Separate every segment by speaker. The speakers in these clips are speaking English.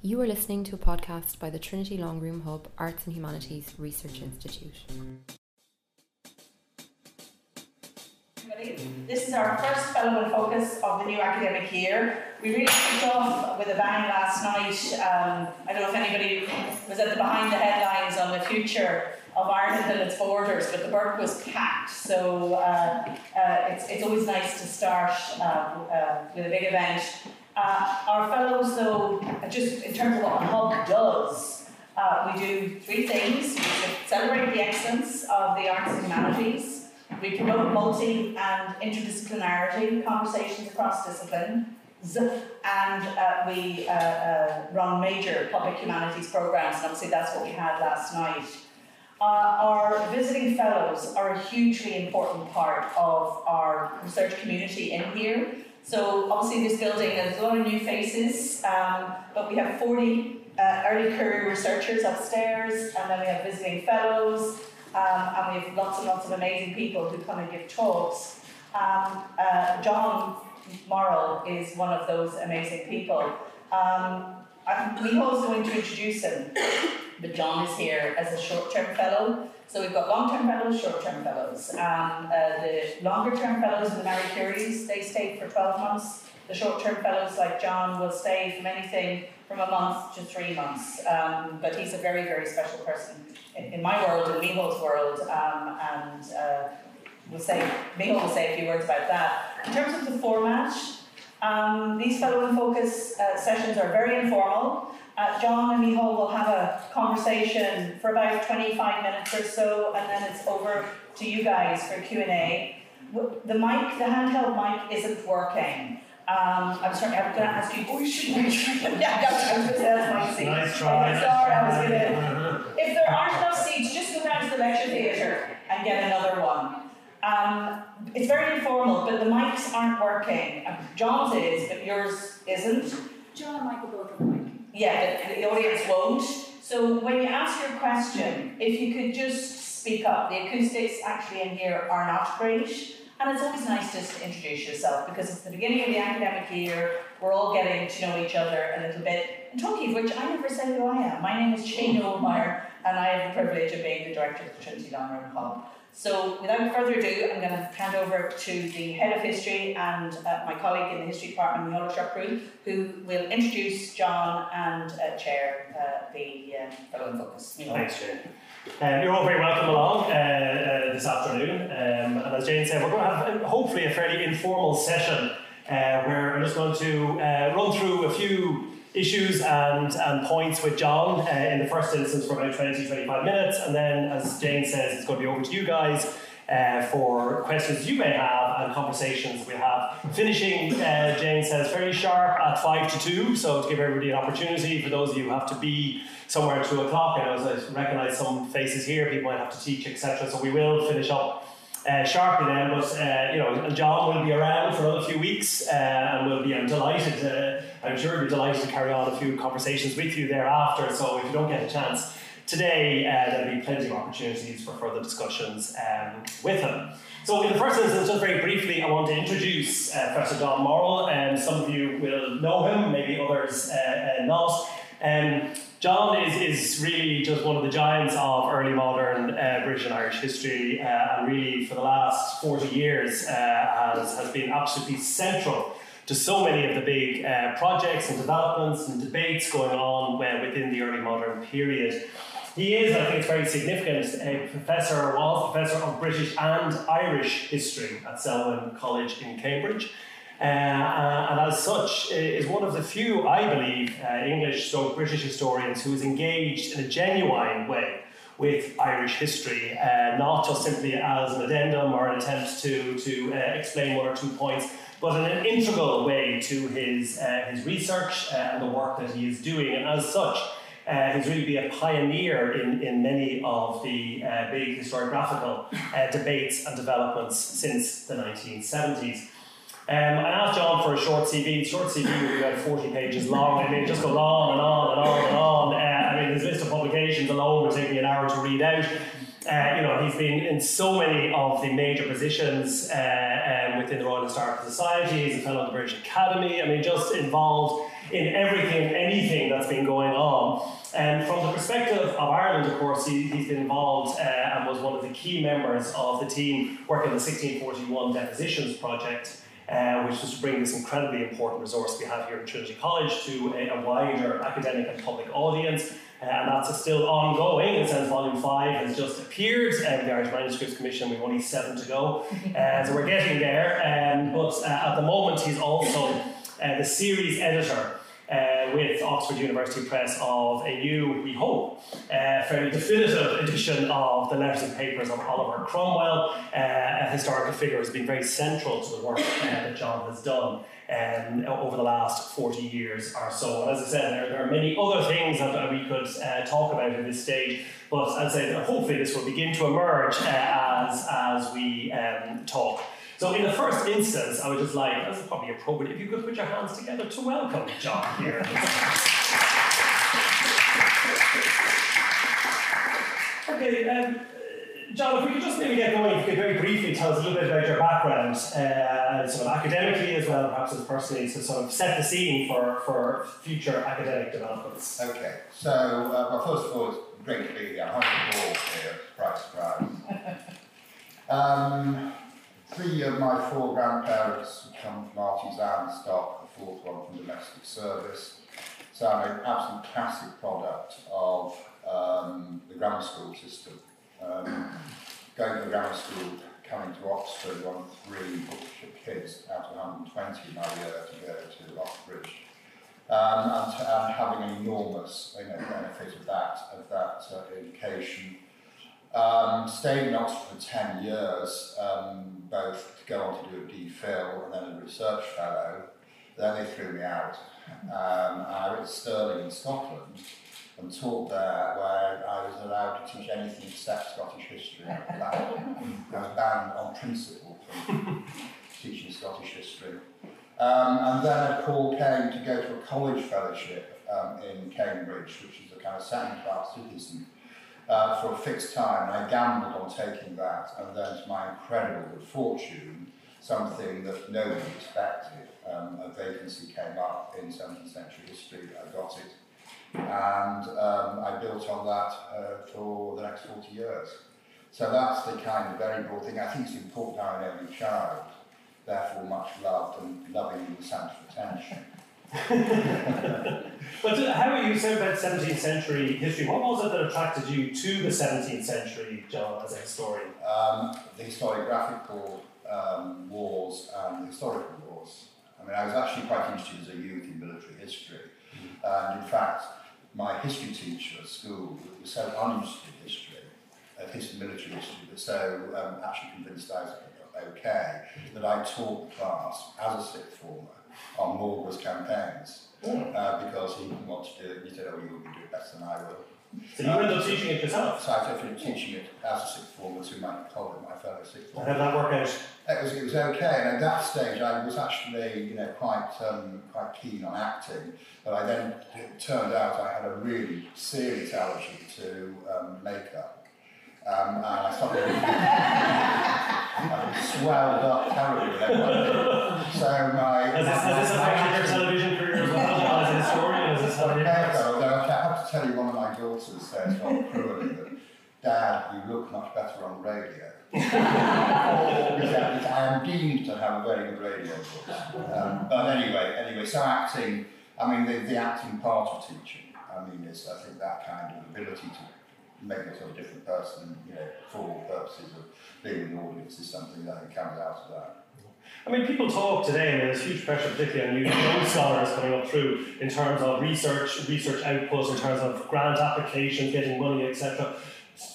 Speaker 1: You are listening to a podcast by the Trinity Longroom Hub Arts and Humanities Research Institute.
Speaker 2: This is our first Fellow in Focus of the new academic year. We really kicked off with a bang last night. Um, I don't know if anybody was at the behind the headlines on the future of Ireland and its borders, but the Burke was packed. So uh, uh, it's, it's always nice to start uh, uh with a big event. Uh, our fellows, though, just in terms of what hub does, uh, we do three things. We celebrate the excellence of the arts and humanities. We promote multi and interdisciplinarity conversations across disciplines, and uh, we uh, uh, run major public humanities programs, and obviously that's what we had last night. Uh, our visiting fellows are a hugely important part of our research community in here. So obviously this building, there's a lot of new faces, um, but we have 40 uh, early career researchers upstairs, and then we have visiting fellows, um, and we have lots and lots of amazing people who come and give talks. Um, uh, John Morrill is one of those amazing people. Um, also going to introduce him, but John is here as a short-term fellow. So we've got long-term fellows, short-term fellows. Um, uh, the longer-term fellows in the Marie Curies, they stay for 12 months. The short-term fellows like John will stay from anything from a month to three months. Um, but he's a very, very special person in, in my world, in Micho's world, um, and uh, we'll say, Micho will say a few words about that. In terms of the format, um, these Fellow in Focus uh, sessions are very informal. Uh, John and Micho will have a conversation for about 25 minutes or so, and then it's over to you guys for Q&A. The mic, the handheld mic isn't working. Um, I'm sorry, I'm going to ask you. Oh, you should Yeah, I was going to say that's my seat.
Speaker 3: Nice try.
Speaker 2: Sorry, I was going to. If there aren't enough seats, just go down to the lecture theatre and get another one. Um, it's very informal, but the mics aren't working. John's is, but yours isn't.
Speaker 4: John and Michael both have
Speaker 2: yeah, the, the audience won't. So when you ask your question, if you could just speak up, the acoustics actually in here are not great. And it's always nice just to introduce yourself because it's the beginning of the academic year. We're all getting to know each other a little bit. And talking of which, I never said who I am. My name is Jane Ohlmeyer, and I have the privilege of being the director of the Trinity Longroom Hub. So without further ado, I'm going to hand over to the head of history and uh, my colleague in the history department, Micheál Ó Siochrú, who will introduce John and uh, chair uh, the uh, Fellow in Focus.
Speaker 3: Thanks, Jane. Um, you're all very welcome along uh, uh, this afternoon. Um, and as Jane said, we're going to have hopefully a fairly informal session where I'm just going to run through a few issues and, and points with John uh, in the first instance for about 20 25 minutes, and then, as Jane says, it's going to be over to you guys. Uh, for questions you may have and conversations we have. Finishing, uh, Jane says, very sharp at 5 to 2, so to give everybody an opportunity, for those of you who have to be somewhere at 2 o'clock, I know I recognise some faces here, people might have to teach, etc. So we will finish up uh, sharply then, but uh, you know, John will be around for another few weeks, uh, and we'll be I'm delighted. I'm sure we'll be delighted to carry on a few conversations with you thereafter. So if you don't get a chance today, uh, there'll be plenty of opportunities for further discussions um, with him. So in the first instance, just very briefly, I want to introduce uh, Professor John Morrill, and some of you will know him, maybe others uh, not. Um, John is, is really just one of the giants of early modern uh, British and Irish history, uh, and really for the last 40 years uh, has, has been absolutely central to so many of the big uh, projects and developments and debates going on uh, within the early modern period. He is, I think it's very significant, a professor, was professor of British and Irish history at Selwyn College in Cambridge. Uh, uh, and as such, is one of the few, I believe, uh, English or British historians who is engaged in a genuine way with Irish history, uh, not just simply as an addendum or an attempt to, to uh, explain one or two points, but in an integral way to his, uh, his research and the work that he is doing. And as such, uh, he's really been a pioneer in, in many of the uh, big historiographical uh, debates and developments since the 1970s. Um, I asked John for a short CV. The short CV would be about 40 pages long. It just goes on and on and on and on. Mean, his list of publications alone would take me an hour to read out. Uh, you know, he's been in so many of the major positions uh, um, within the Royal Historical Society. He's a fellow of the British Academy. I mean, just involved in everything, anything that's been going on. And from the perspective of Ireland, of course, he, has been involved uh, and was one of the key members of the team working on the 1641 Depositions Project. Uh, which was to bring this incredibly important resource we have here at Trinity College to a, a wider academic and public audience. Uh, and that's still ongoing. It says volume five has just appeared. Um, the Irish Manuscripts Commission, we've only seven to go. Uh, so we're getting there. Um, but uh, at the moment, he's also uh, the series editor with Oxford University Press of a new, we hope, uh, fairly definitive edition of the letters and papers of Oliver Cromwell. Uh, a historical figure who's been very central to the work uh, that John has done um, over the last 40 years or so. And as I said, there, there are many other things that we could uh, talk about at this stage, but as I said, hopefully this will begin to emerge uh, as, as we um, talk. So in the first instance, I would just like, that's probably appropriate, if you could put your hands together to welcome John here. okay, um, John, if we could just maybe get going, if you could very briefly tell us a little bit about your background, uh, sort of academically as well, perhaps as personally, to sort of set the scene for, for future academic developments.
Speaker 5: Okay, so, uh, well, first of all, it's great to be here. I'm on the board here, surprise, surprise. um, Three of my four grandparents come from artisan stock, the fourth one from domestic service. So I'm an absolute classic product of um, the grammar school system. Um, going to grammar school, coming to Oxford, one of three kids out of 120 in my year to go to Oxbridge. Um, and, and having an enormous you know, benefit of that, of that uh, education. Um, stayed in Oxford for 10 years, um, both to go on to do a DPhil and then a research fellow. Then they threw me out. Um, I went to Stirling in Scotland and taught there where I was allowed to teach anything except Scottish history. I was banned on principle from teaching Scottish history. Um, and then a call came to go to a college fellowship um, in Cambridge, which is a kind of second class citizen uh, for a fixed time. And I gambled on taking that, and then to my incredible good fortune, something that nobody expected. Um, a vacancy came up in 17th century history, I got it, and um, I built on that uh, for the next 40 years. So that's the kind of very broad thing. I think it's important to have every child, therefore much loved and loving in the centre of attention.
Speaker 3: but uh, how are you saying about 17th century history? What was it that attracted you to the 17th century, John, as a historian?
Speaker 5: Um, the historiographical um, wars and the historical wars. I mean, I was actually quite interested as a youth in military history. Mm. And in fact, my history teacher at school was so uninterested in history, of history, military history, but so um, actually convinced I was okay, that I taught the class as a sixth former on Marlborough's campaigns uh, because he didn't to do. He said, oh, you'll do it better than I will.
Speaker 3: So you ended up teaching it yourself?
Speaker 5: So I up teaching it as a sixth former to my colleague, my fellow sixth former.
Speaker 3: How did that work out?
Speaker 5: It was, it was okay, and at that stage I was actually, you know, quite, um, quite keen on acting, but I then, it turned out I had a really serious allergy to um, makeup. Um, and I I swelled up terribly. so my...
Speaker 3: Has this, has this affected your television career as well, as a historian? Is this how
Speaker 5: it I have to tell you, one of my daughters says, not cruelly, that Dad, you look much better on radio. I am deemed to have a very good radio voice. Um, but anyway, anyway, so acting, I mean, the, the acting part of teaching, I mean, is, I think, that kind of ability to make yourself a different person, you know, for purposes of being an audience is something that comes out of that.
Speaker 3: I mean, people talk today, and there's huge pressure, particularly on young scholars coming up through, in terms of research, research output, in terms of grant applications, getting money, etc.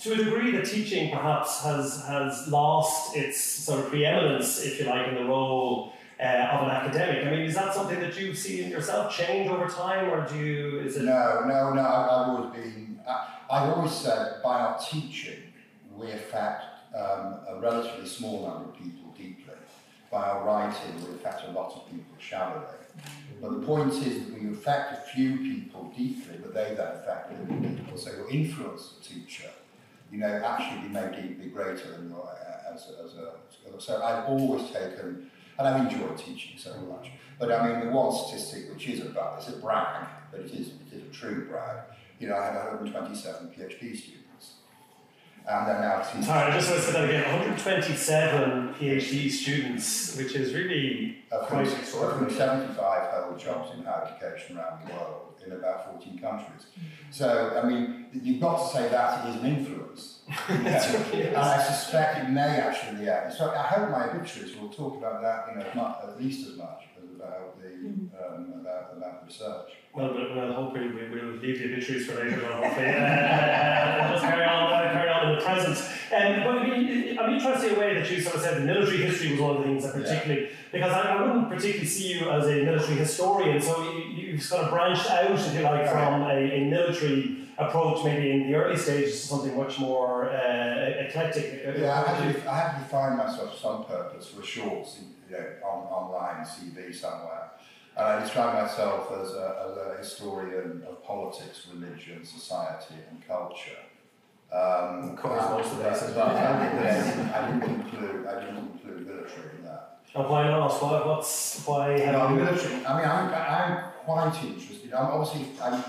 Speaker 3: To a degree, the teaching perhaps has has lost its sort of preeminence, if you like, in the role uh, of an academic. I mean, is that something that you see in yourself change over time, or do you? Is it?
Speaker 5: No, no, no. I've always been. I've always said by our teaching, we affect um, a relatively small number of people deeply. By our writing, we affect a lot of people shallowly. But the point is that we affect a few people deeply, but they then affect other people. So you influence the teacher you know, actually be made deeply greater than your, uh, as, as a, so I've always taken, and I've enjoyed teaching so much, but I mean, the one statistic which is about it's a brag, but it is, it is a true brag, you know, I had 127 PhD students, and they're now teaching.
Speaker 3: Sorry, I just want to say that again. 127 PhD students, which is really
Speaker 5: Of
Speaker 3: quite
Speaker 5: whom, of whom
Speaker 3: extraordinary.
Speaker 5: 75 hold jobs in higher education around the world in about 14 countries. Mm. So, I mean, you've got to say that it is an influence.
Speaker 3: It really is.
Speaker 5: And I suspect it may actually, yeah. So I hope my obituaries will talk about that, you know, as much, at least as much as about the, um, about, about the research.
Speaker 3: Well, we'll, we'll hopefully we will leave the obituaries for later on. Hopefully, uh, we'll just carry on, uh, carry on in the present. Um, but I mean, I'm interested in a way that you sort of said military history was one of the things that particularly because I, I wouldn't particularly see you as a military historian. So you, you've sort of branched out, if you like, from a, a military approach, maybe in the early stages, to something much more uh, eclectic.
Speaker 5: Yeah, I had, to, I had to define myself some purpose for a short, you know, on, online CV somewhere. And I describe myself as a, as a historian of politics, religion, society, and culture. Um,
Speaker 3: Covers most of the
Speaker 5: but- I didn't, I didn't include, I didn't include military in that.
Speaker 3: And why not? Why, what's why
Speaker 5: No,
Speaker 3: have you?
Speaker 5: military. I mean, I'm, I'm quite interested. I'm obviously, I'm,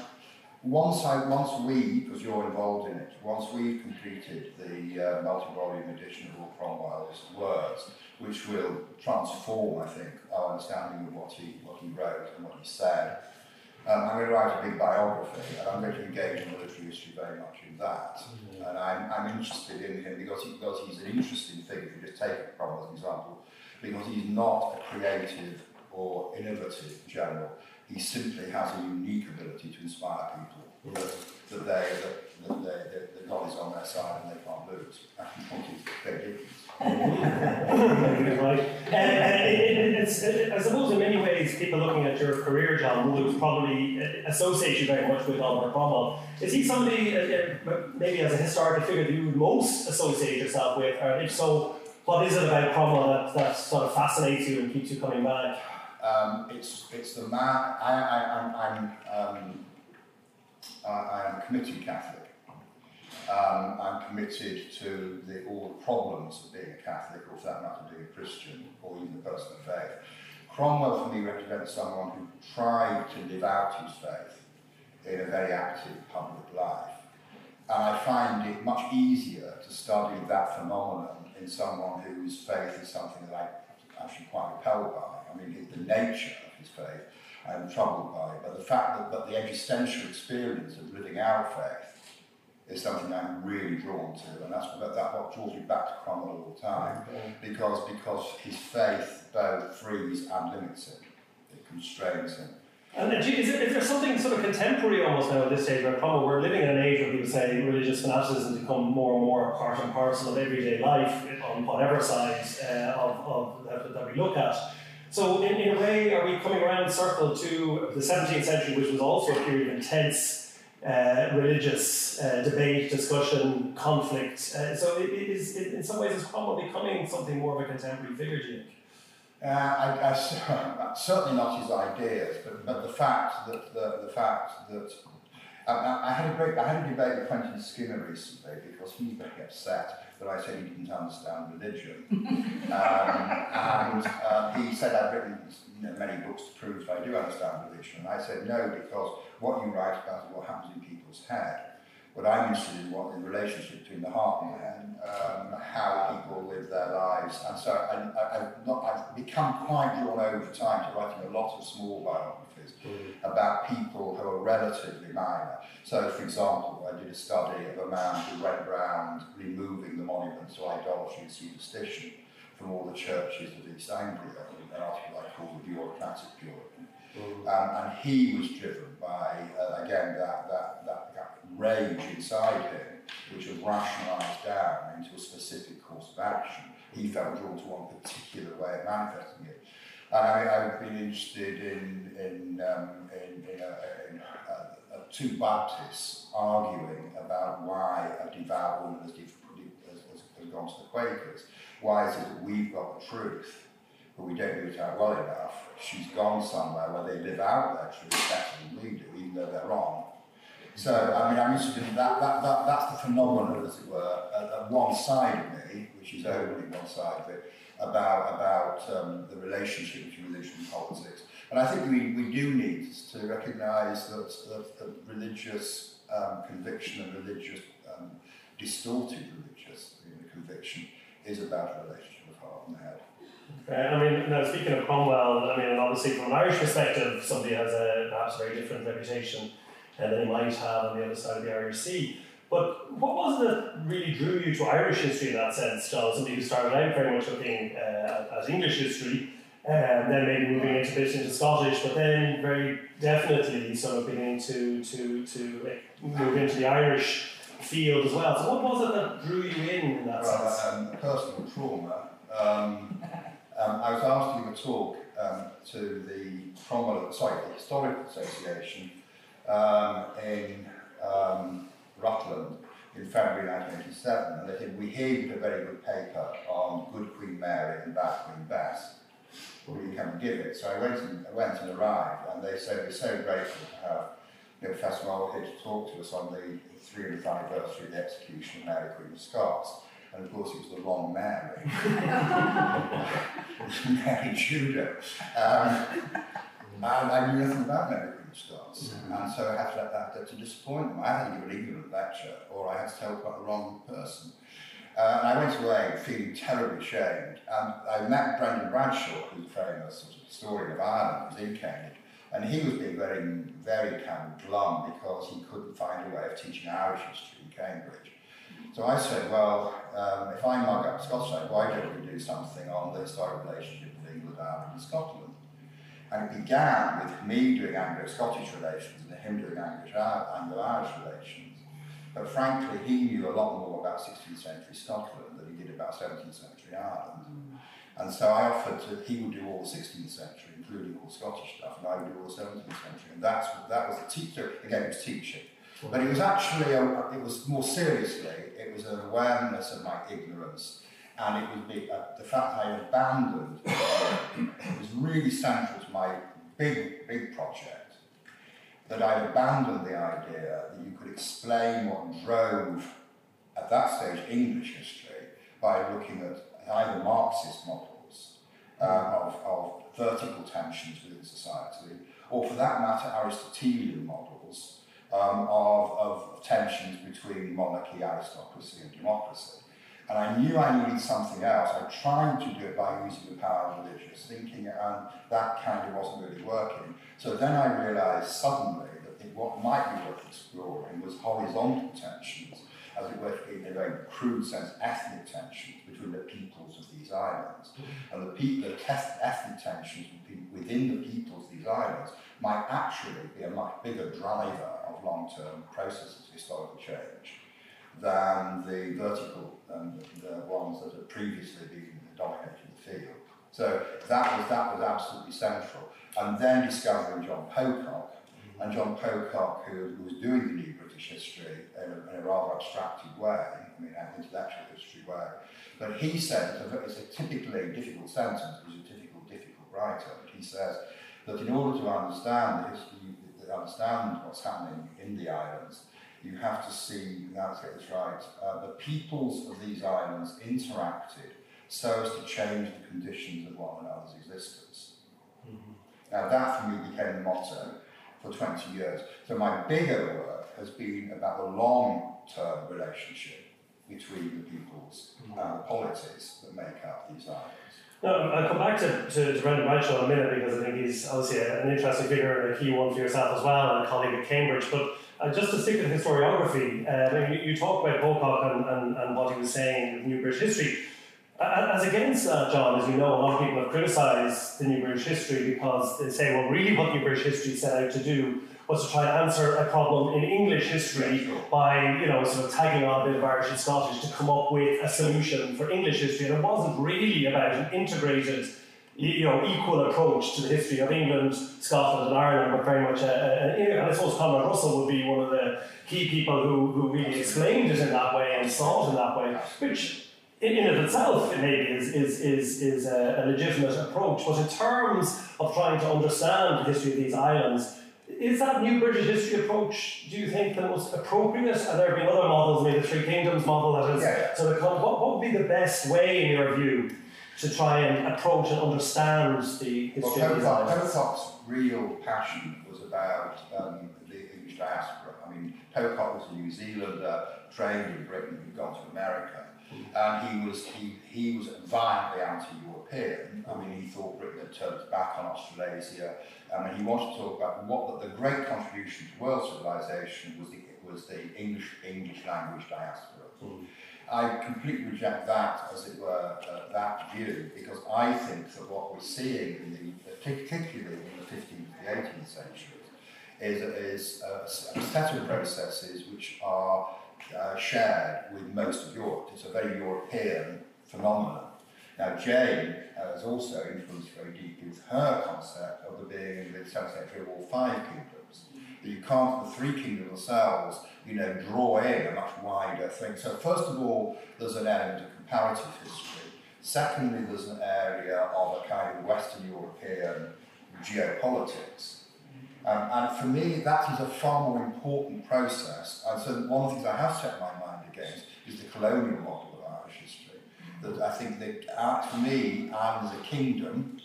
Speaker 5: once I, once we, because you're involved in it, once we've completed the uh, multi-volume edition of all Cromwell's words, which will transform, I think, our understanding of what he, what he wrote and what he said. Um, I'm going to write a big biography, and I'm going to engage in military history very much in that. And I'm, I'm interested in him because, he, because he's an interesting figure. If you just take Cromwell as an example, because he's not a creative or innovative general. He simply has a unique ability to inspire people that, they, that, that, they, that, that God is on their side and they can't lose.
Speaker 3: Uh, uh, it, it, it's, it, I suppose in many ways, people looking at your career, John, would probably uh, associate you very much with Oliver Cromwell. Is he somebody, uh, uh, maybe as a historical figure, that you would most associate yourself with? Or if so, what is it about Cromwell that, that sort of fascinates you and keeps you coming back?
Speaker 5: Um, it's, it's the man, I, I, I'm, I'm, um, I, I am committed Catholic. Um, I'm committed to the, all the problems of being a Catholic, or for that matter, being a Christian, or even a person of faith. Cromwell, for me, represents someone who tried to live out his faith in a very active public life. And I find it much easier to study that phenomenon in someone whose faith is something that I actually quite repelled by. I mean, the nature of his faith I'm troubled by, but the fact that, that the existential experience of living out faith is something I'm really drawn to, and that's that, that what draws me back to Cromwell all the time, because because his faith both frees and limits him, it constrains him.
Speaker 3: And is, there, is there something sort of contemporary almost now at this stage where Cromwell, we're living in an age where people say religious fanaticism become more and more part and parcel of everyday life on whatever side uh, of, of that, that we look at. So in, in a way, are we coming around circle to the 17th century, which was also a period of intense uh, religious uh, debate, discussion, conflict. Uh, so it, it is, it, in some ways, it's Cromwell becoming something more of a contemporary figure, do you think?
Speaker 5: Uh, I, I, certainly not his ideas, but, but the fact that the, the fact that I, I had a great I had a debate with Quentin Skinner recently because he's very upset that I said he didn't understand religion, um, and uh, he said I've written you know, many books to prove that I do understand religion, and I said no because what you write about is what happens in people's head. What I'm interested in what the relationship between the heart and the head, um, how people live their lives, and so I, I've become quite drawn over time to writing a lot of small biographies about people who are relatively minor. So, for example, I did a study of a man who went around removing the monuments to idolatry and superstition from all the churches of East Anglia, an article I called the Bureaucratic Puritan. Um, and he was driven by, uh, again, that, that, that, that rage inside him, which was rationalised down into a specific course of action. He felt drawn to one particular way of manifesting it. And I, I've been interested in, in, um, in, in, a, in a, a, two Baptists arguing about why a devout woman has, has, has gone to the Quakers. Why is it that we've got the truth? but we don't do it out well enough. She's gone somewhere where they live out their truth better than we do, even though they're wrong. So, I mean, I'm interested in that, that, that that's the phenomenon, as it were, at, at one side of me, which is only one side of it, about, about um, the relationship between religion and politics. And I think we, we do need to recognise that, that, that religious um, conviction and religious, um, distorted religious you know, conviction is about a relationship of heart and head.
Speaker 3: Uh, I mean, now speaking of Cromwell, I mean, obviously from an Irish perspective, somebody has a perhaps very different reputation uh, than he might have on the other side of the Irish Sea. But what was it that really drew you to Irish history in that sense, John? Somebody who started out very much looking uh, at English history, and then maybe moving into bit into Scottish, but then very definitely sort of beginning to to to move into the Irish field as well. So what was it that drew you in in that sense?
Speaker 5: Um, personal trauma. Um, um, I was asked to give a talk um, to the Cromwell, sorry, the Historical Association um, in um, Rutland in February 1987, and they said, we did a very good paper on Good Queen Mary and Bad Queen Bess. Will you come and give it? So I went and, I went and arrived, and they said, we're so grateful to have you know, Professor Moll here to talk to us on the 300th anniversary of the execution of Mary Queen of Scots. And of course, it was the wrong Mary. Mary Tudor. Um, and I knew nothing about Mary Queen of Scots. And so I had to, I had to disappoint them. I had to give an ignorant lecture, or I had to tell quite the wrong person. Uh, and I went away feeling terribly ashamed. And I met Brendan Bradshaw, who's a famous sort of historian of Ireland, who was in Cambridge. And he was being very, very kind of glum because he couldn't find a way of teaching Irish history in Cambridge. So I said, well, um, if I mug up Scotland, why don't we do something on the historic relationship of England, Ireland and Scotland? And it began with me doing Anglo-Scottish relations and him doing Anglo-Irish relations. But frankly, he knew a lot more about 16th century Scotland than he did about 17th century Ireland. Mm. And so I offered to, he would do all the 16th century, including all Scottish stuff, and I would do all the 17th century. And that's, that was the teacher, again, it was teaching. But it was actually, a, it was more seriously, it was an awareness of my ignorance. And it was the, uh, the fact I abandoned, it was really central to my big, big project, that I abandoned the idea that you could explain what drove, at that stage, English history by looking at either Marxist models uh, of, of vertical tensions within society, or for that matter, Aristotelian models um, of, of tensions between monarchy, aristocracy, and democracy. And I knew I needed something else. I tried to do it by using the power of religious thinking, and that kind of wasn't really working. So then I realized suddenly that what might be worth exploring was horizontal tensions, as it were, in a very crude sense, ethnic tensions between the peoples of these islands. And the, pe- the ethnic tensions within the peoples of these islands might actually be a much bigger driver of long-term processes of historical change than the vertical and the ones that had previously been dominating the field. So that was, that was absolutely central. And then discovering John Pocock, and John Pocock, who, was doing the new British history in a, in a rather abstracted way, I mean, an intellectual history way, but he said, it's a typically difficult sentence, he's a typical, difficult writer, but he says that in order to understand the history, to understand what's happening in the islands, you have to see, now let's get this right, uh, the peoples of these islands interacted so as to change the conditions of one another's existence. Mm-hmm. Now that for me became the motto for 20 years. So my bigger work has been about the long-term relationship between the peoples and the polities that make up these islands.
Speaker 3: No, I'll come back to, to, to Brendan Bradshaw in a minute because I think he's obviously an interesting figure and a key one for yourself as well, and a colleague at Cambridge. But uh, just to stick to historiography, uh, you, you talk about Pocock and, and, and what he was saying with New British history. As against uh, John, as you know, a lot of people have criticised the New British history because they say, well, really what New British history set out to do was to try and answer a problem in English history by, you know, sort of tagging on a bit of Irish and Scottish to come up with a solution for English history. And it wasn't really about an integrated, you know, equal approach to the history of England, Scotland, and Ireland, but very much a, a, and I suppose Conrad Russell would be one of the key people who, who really explained it in that way and saw it in that way, which in, in of itself maybe is, is, is, is a, a legitimate approach. But in terms of trying to understand the history of these islands, is that new British history approach, do you think, the most appropriate? And there have been other models, maybe the Three Kingdoms model that is
Speaker 5: Yeah, yeah.
Speaker 3: sort of come. What, what would be the best way, in your view, to try and approach and understand the
Speaker 5: Well,
Speaker 3: history of these
Speaker 5: Pocock,
Speaker 3: islands?
Speaker 5: Pocock's real passion was about um, the English diaspora. I mean, Pocock was a New Zealander, trained in Britain, who'd gone to America. And he was he, he was violently anti-European. I mean, he thought Britain had turned its back on Australasia. I mean, he wanted to talk about what the, the great contribution to world civilization was the was the English English language diaspora.
Speaker 3: Mm.
Speaker 5: I completely reject that, as it were, uh, that view, because I think that what we're seeing, in the, particularly in the 15th to the 18th centuries, is, is a, a set of processes which are uh, shared with most of Europe. It's a very European phenomenon. Now, Jane uh, has also influenced very deeply with her concept of the being in the 7th century all five kingdoms. You can't, the three kingdoms themselves, you know, draw in a much wider thing. So, first of all, there's an element of comparative history. Secondly, there's an area of a kind of Western European geopolitics. Um, and for me, that is a far more important process. And so, one of the things I have set my mind against is the colonial model of Irish history. That I think that, uh, for me, Ireland is a kingdom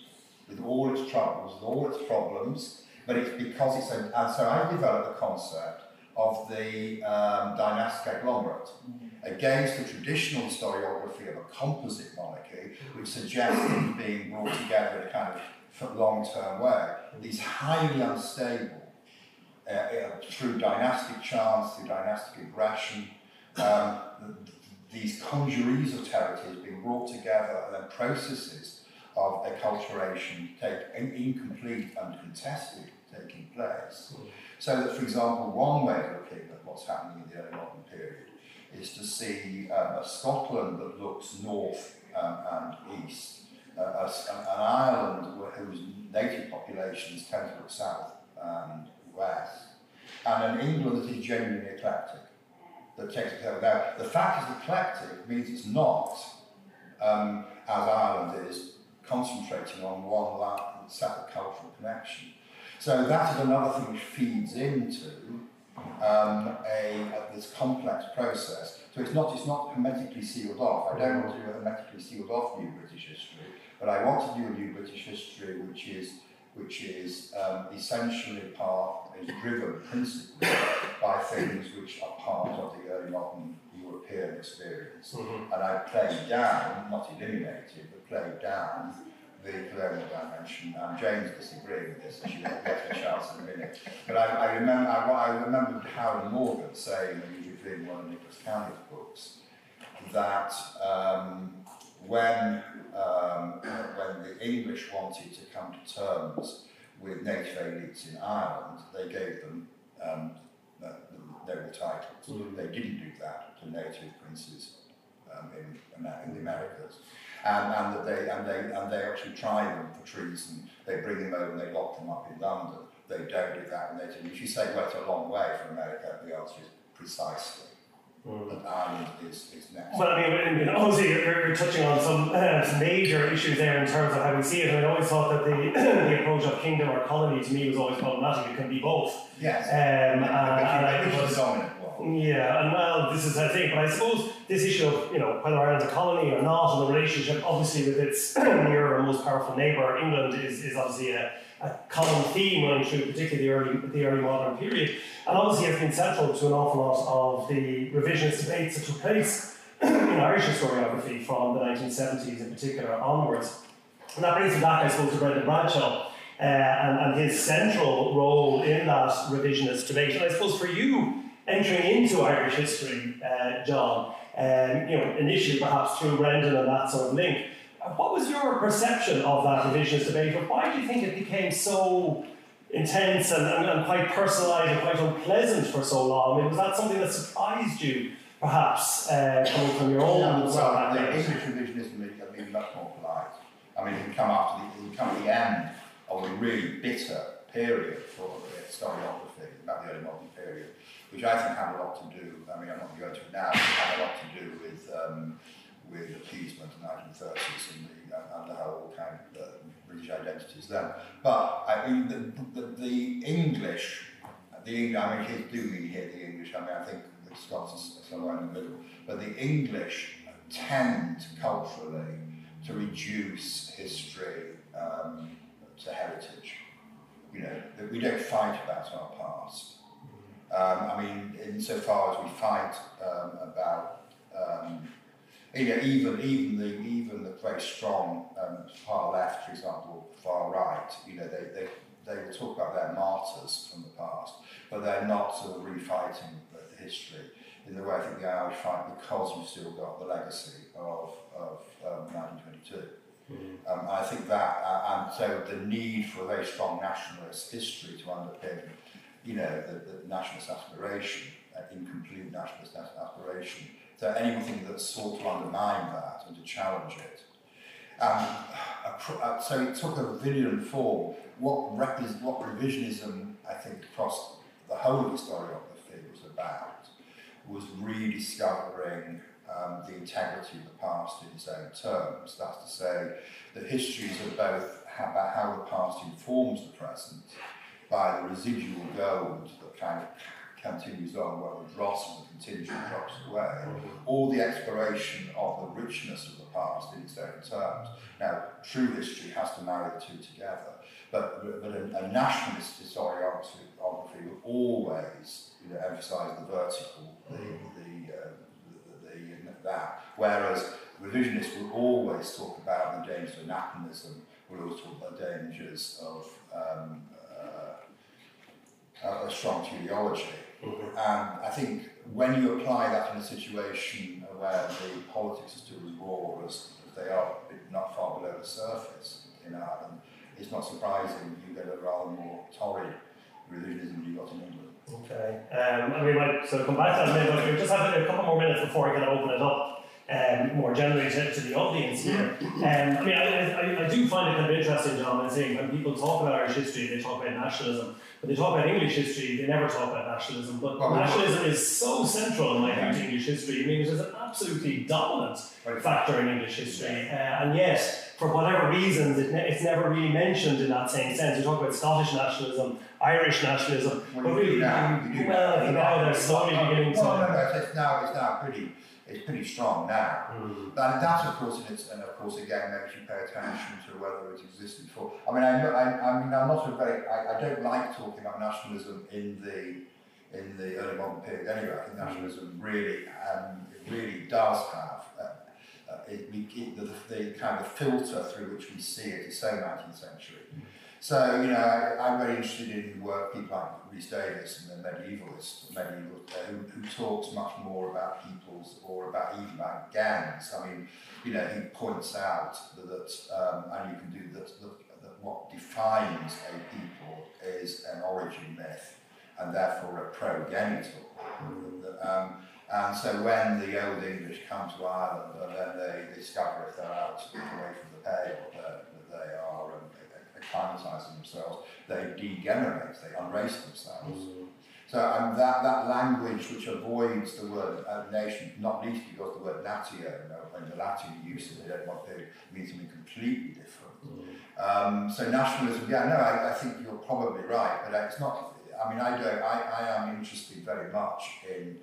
Speaker 5: with all its troubles, with all its problems, but it's because it's a. And so, I developed the concept of the um, dynastic agglomerate against the traditional historiography of a composite monarchy, which suggests things being brought together in a kind of long-term way. These highly unstable, uh, uh, through dynastic chance, through dynastic aggression, um, these congeries of territories being brought together and then processes of acculturation take in, incomplete and contested taking place. So that, for example, one way of looking at what's happening in the early modern period is to see um, a Scotland that looks north um, and east, uh, an Ireland whose native populations tend to look south and west, and an England that is genuinely eclectic, that takes it over. Now, the fact it's eclectic means it's not, um, as Ireland is, concentrating on one set of cultural connection. So that is another thing which feeds into um, a, this complex process. So it's not, it's not hermetically sealed off. I don't want to do a hermetically sealed off new British history, but I want to do a new British history which is, which is um, essentially part, is driven principally by things which are part of the early modern European experience.
Speaker 3: Mhm.
Speaker 5: And I played down, not eliminated, but played down the colonial dimension. And James disagreed with this, and she won't get a chance in a minute. But I, I remember, I, I remember Hiram Morgan saying, and he was reading one of Nicholas Cowley's books, that um, when um, when the English wanted to come to terms with native elites in Ireland, they gave them um, noble titles.
Speaker 3: Mm.
Speaker 5: They didn't do that to native princes um, in, in the Americas. And, and that they and they and they actually try them for treason. They bring them over and they lock them up in London. They don't do that in native. If you say, well, it's a long way from America, the answer is precisely
Speaker 3: Mm.
Speaker 5: Ireland is, is next.
Speaker 3: Well, I mean, obviously, you're, you're touching on some, uh, some major issues there in terms of how we see it. And I always thought that the, the approach of kingdom or colony to me was always problematic. It can be both.
Speaker 5: yes.
Speaker 3: Um,
Speaker 5: but
Speaker 3: and- and I
Speaker 5: which
Speaker 3: Yeah, and well, this is the thing, but I suppose this issue of, you know, whether Ireland's a colony or not, and the relationship obviously with its nearer and most powerful neighbour, England, is, is obviously a, a common theme running through particularly the early, the early modern period. And obviously has been central to an awful lot of the revisionist debates that took place in Irish historiography from the 1970s in particular onwards. And that brings me back, I suppose, to Brendan Bradshaw. Uh, and, and his central role in that revisionist debate. And I suppose for you, entering into Irish history, uh, John, um, you know, initially perhaps through Brendan and that sort of link, what was your perception of that revisionist debate, or why do you think it became so intense and, and, and quite personalised and quite unpleasant for so long? I mean, was that something that surprised you, perhaps, uh, coming from your own
Speaker 5: Yeah, well, the? English revisionism has been much more polite. I mean, it come after the, it come at the end of a really bitter period for the historiography, about the early modern period, which I think had a lot to do, I mean, I'm not going to go it now, but had a lot to do with, um, with appeasement in the 1930s and the, and the whole kind of uh, British identities then. But I mean, the, the, the English, the English, I mean, do mean here the English. I mean, I think the Scots is somewhere in the middle. But the English tend culturally to reduce history um, to heritage. You know, that we don't fight about our past. Um, I mean, insofar as we fight um, about, um, you know, even even the even the very strong um, far left, for example, far right, you know, they, they they will talk about their martyrs from the past, but they're not sort of refighting the history in the way I think the Irish fight because we've still got the legacy of, of um, 1922. Mm. Um, I think that, uh, and so the need for a very strong nationalist history to underpin, you know, the, the nationalist aspiration, uh, incomplete nationalist aspiration, so anything that sought to undermine that and to challenge it. Um, uh, so it took a virulent form. What, what revisionism, I think, across the whole of story of the field was about was rediscovering um, the integrity of the past in its own terms. That's to say, the histories are both about how the past informs the present by the residual gold that kind of continues on while the dross of the contingent drops away, or the exploration of the richness of the past in its own terms. Now, true history has to marry the two together, but, but a, a nationalist historiography will always you know, emphasise the vertical, the, the, uh, the, the, that, whereas revisionists will always talk about the dangers of anachronism, will always talk about the dangers of um, uh, a strong teleology. Mm-hmm. And I think when you apply that in a situation where the politics are still as raw as, as they are, not far below the surface in Ireland, it's not surprising you get a rather more torrid revisionism than you got in England.
Speaker 3: Okay, um, and we might sort of come back to that a minute, but we just have a couple more minutes before we can open it up um, more generally to, to, the audience here. Um, I mean, I, I, I, do find it kind of interesting, John, when saying when people talk about Irish history, they talk about nationalism. When they talk about English history, they never talk about nationalism. But nationalism is so central in my yeah. to English history. I mean, it is an absolutely dominant factor in English history. Uh, and yet, for whatever reasons, it ne- it's never really mentioned in that same sense. You talk about Scottish nationalism, Irish nationalism,
Speaker 5: well, but really,
Speaker 3: now, well, now they're slowly beginning
Speaker 5: to. Well, no, no, it's now, it's now pretty it's pretty strong now. Mm. And that, of course, in its, and of course, again, makes you pay attention to whether it existed before. I mean, I, I, I mean, I'm not a very, I, I don't like talking about nationalism in the in the early modern period. Anyway, I think nationalism really, um, it really does have. Uh, uh, it, it, the, the kind of filter through which we see it is so 19th century. Mm. So, you know, I, am very interested in work people like Rees Davies and the medievalist, medieval, uh, who, who talks much more about peoples or about even about gangs. I mean, you know, he points out that, um, and you can do that, that, that what defines a people is an origin myth and therefore a progenital. Um, and so when the old English come to Ireland and then they discover if they're out away from the pale that, that they are um, themselves, they degenerate, they unrace themselves. Mm. So um, that, that language which avoids the word uh, nation, not least because the word natio, you know, and the Latin use of it what they means something completely different. Mm. Um, so nationalism, yeah, no, I, I think you're probably right, but it's not, I mean, I don't, I, I am interested very much in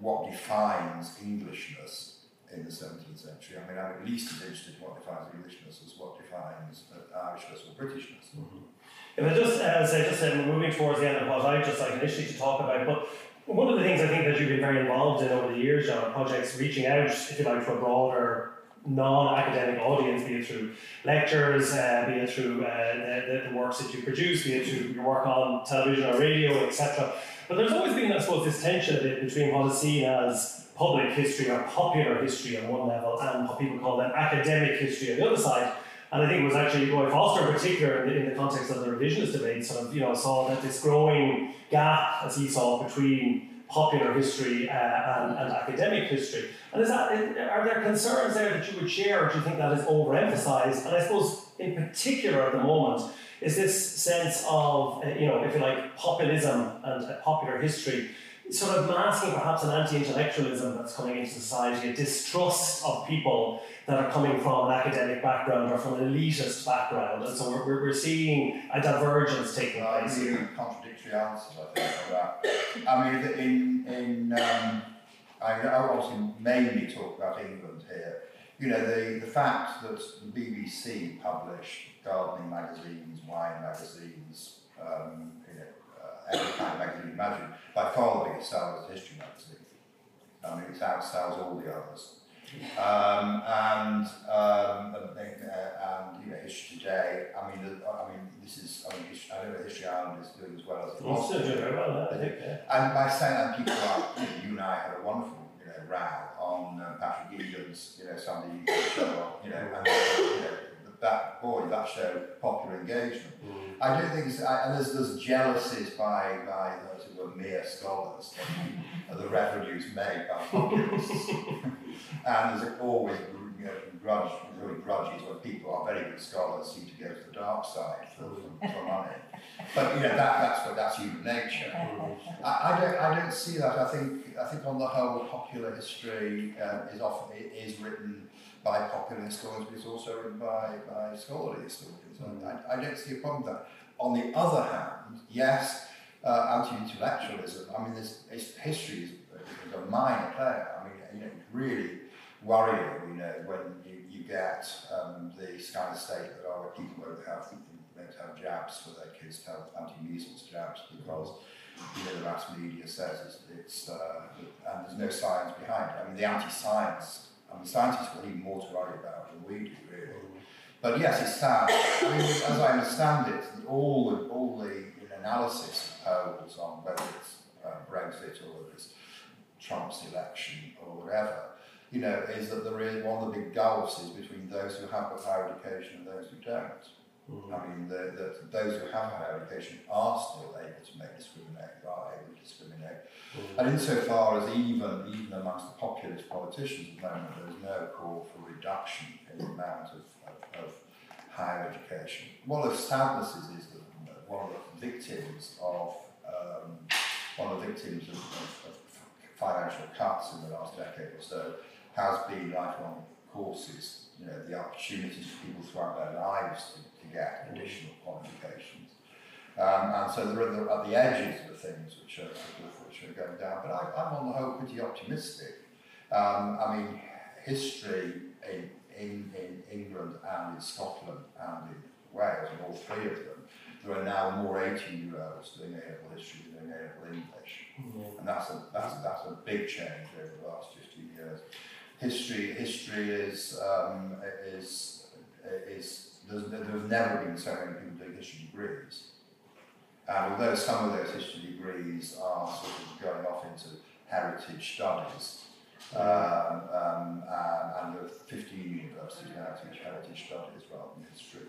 Speaker 5: what defines Englishness in the 17th century. I mean, I'm at least as interested in what defines Englishness as what defines uh, Irishness or Britishness. Mm-hmm.
Speaker 3: I just, as I just said, we're moving towards the end of what I just like initially to talk about, but one of the things I think that you've been very involved in over the years, John, projects reaching out, if you like, to a broader non-academic audience, be it through lectures, uh, be it through uh, the, the, works that you produce, be it through your work on television or radio, etc. But there's always been, I suppose, this tension between what is seen as public history or popular history on one level and what people call then academic history on the other side. And I think it was actually Roy Foster in particular in the, in the context of the revisionist debate sort of, you know, saw that this growing gap, as he saw, between popular history uh, and, and, academic history. And is that, are there concerns there that you would share or do you think that is overemphasized? And I suppose in particular at the moment is this sense of, uh, you know, if you like, populism and uh, popular history sort of masking perhaps an anti-intellectualism that's coming into society, a distrust of people that are coming from an academic background or from an elitist background, and so we're, we're, seeing a divergence taking place here.
Speaker 5: contradictory answers, I think, for that. I mean, in, in, um, I I obviously mainly talk about England here. You know, the, the fact that the BBC publish gardening magazines, wine magazines, um, you know, uh, every kind of magazine imagine, by far the biggest seller is a history magazine. I mean, it outsells all the others. Um, and, um, and, uh, and, you know, History Today, I mean, the- I mean, this is, I mean, History, I don't know History Ireland is doing as well as it was.
Speaker 3: still doing very well, I think. Yeah.
Speaker 5: And by saying that, people like you, know, you and I had a wonderful, you know, row on um, Patrick Egan's, you know, Sunday show, you know, and you know, that boy, that showed popular engagement. Mm. I don't think it's, I, and there's, there's jealousies by, by those who were mere scholars of the revenues made by populists. and there's always, you know, grudge, really grudges when people are very good scholars seem to go to the dark side for, for, mm. for money. But you know that that's what that's human nature. Mm. I, I don't I don't see that. I think I think on the whole, popular history um, is often is written by popular historians, but it's also written by, by scholarly historians. And I, I don't see a problem with that. On the other hand, yes, uh, anti-intellectualism. I mean, this history is, is a minor player. I mean, you know, it's really worrying. You know, when you, you get um, the kind of state that oh, people won't have won't have jabs for their kids to have anti-measles jabs because you know the mass media says it's, it's uh, and there's no science behind it. I mean, the anti-science. Mean, scientists have even more to worry about than we do, really. But yes, it's sad. I mean, as I understand it, all the, all the analysis of polls on whether it's uh, Brexit or whether it's Trump's election or whatever, you know, is that there is one of the big gulfs is between those who have a higher education and those who don't. I mean, the, the, those who have higher education are still able to make discriminate, are able to discriminate. And insofar as even even amongst the populist politicians at the moment, there is no call for reduction in the amount of, of, of higher education. One of the sadnesses is that one of the victims of um, one of the victims of, of, of financial cuts in the last decade or so has been lifelong courses. You know, the opportunities for people throughout their lives to, to get additional qualifications. Um, and so there are the, at the edges of the things which are, which are going down. But I, I'm on the whole pretty optimistic. Um, I mean, history in, in, in England and in Scotland and in Wales, and all three of them, there are now more 18 year olds doing A-level history than doing A-level English. And that's a, that's, that's a big change over the last 15 years. History, history is, um, is, is there's, there's never been so many people doing history degrees. And although some of those history degrees are sort of going off into heritage studies, um, um, and, and there are 15 universities now teach heritage studies rather than history.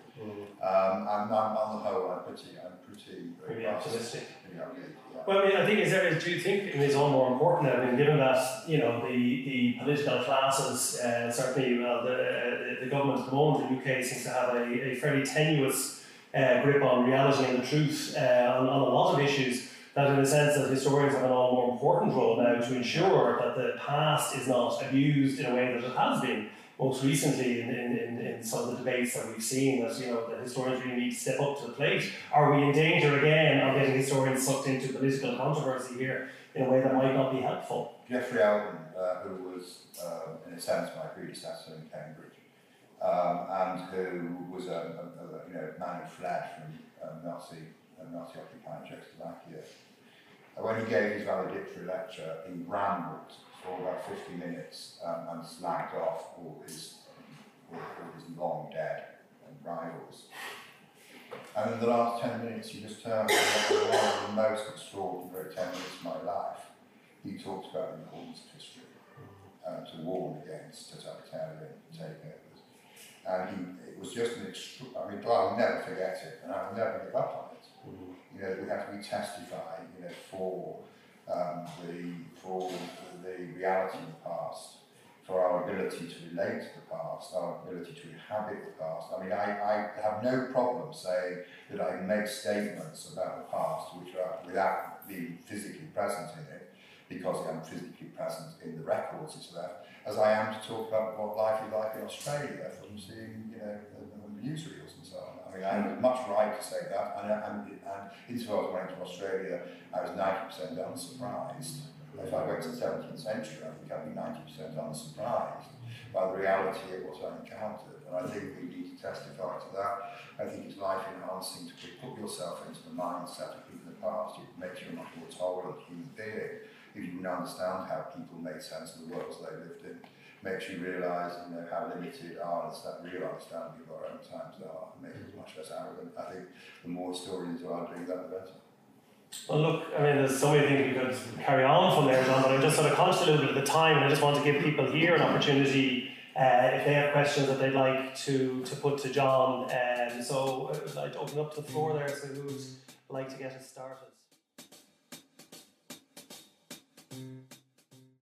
Speaker 5: Um, and I'm, on the whole, I'm pretty, I'm pretty
Speaker 3: Pretty optimistic.
Speaker 5: Pretty yeah.
Speaker 3: Well, I mean, I think is there, do you think it is all more important? I mean, given that you know the, the political classes, uh, certainly well, the, the the government at the moment in the UK seems to have a, a fairly tenuous uh, grip on reality and the truth uh, on, on a lot of issues. That, in a sense, that historians have an all more important role now to ensure that the past is not abused in a way that it has been. Most recently, in, in, in, in some of the debates that we've seen, that you know the historians really need to step up to the plate. Are we in danger again of getting historians sucked into political controversy here in a way that might not be helpful?
Speaker 5: Geoffrey Elton, uh, who was, um, in a sense, my predecessor in Cambridge, um, and who was a, a, a you know, man who fled from um, Nazi, uh, Nazi occupied Czechoslovakia. And when he gave his valedictory lecture, he rambled for about 50 minutes um, and slagged off all his, all, his long dead rivals. And in the last 10 minutes, he just turned to one of the most extraordinary 10 minutes of my life he talked about the importance of history uh, to warn against totalitarian takeovers. And he, it was just an extra, I mean, I'll never forget it, and I'll never give up on it. You know, we have to be testifying, you know, for um, the for the reality of the past, for our ability to relate to the past, our ability to inhabit the past. I mean, I, I have no problem saying that I make statements about the past which are without being physically present in it, because I'm physically present in the records it's left, as I am to talk about what life is like in Australia from seeing, you know, the, the newsreels and so on. I as much right to say that, and, and, and insofar as I went to Australia, I was 90% unsurprised. If I went to the 17th century, I think I'd be 90% unsurprised by the reality of what I encountered. And I think we need to testify to that. I think it's life enhancing to put yourself into the mindset of people in the past. It makes you a much more tolerant human being if you can understand how people made sense of the worlds they lived in. Makes you realise, you know, how limited our understand, real understanding of our own times are. It makes us much less arrogant. I think the more historians are doing that, the better.
Speaker 3: Well, look, I mean, there's so many things we could carry on from there, John, but I'm just sort of conscious a little bit of the time, and I just want to give people here an opportunity uh, if they have questions that they'd like to, to put to John. Um, so I'd like to open up the floor there, so who'd like to get us started?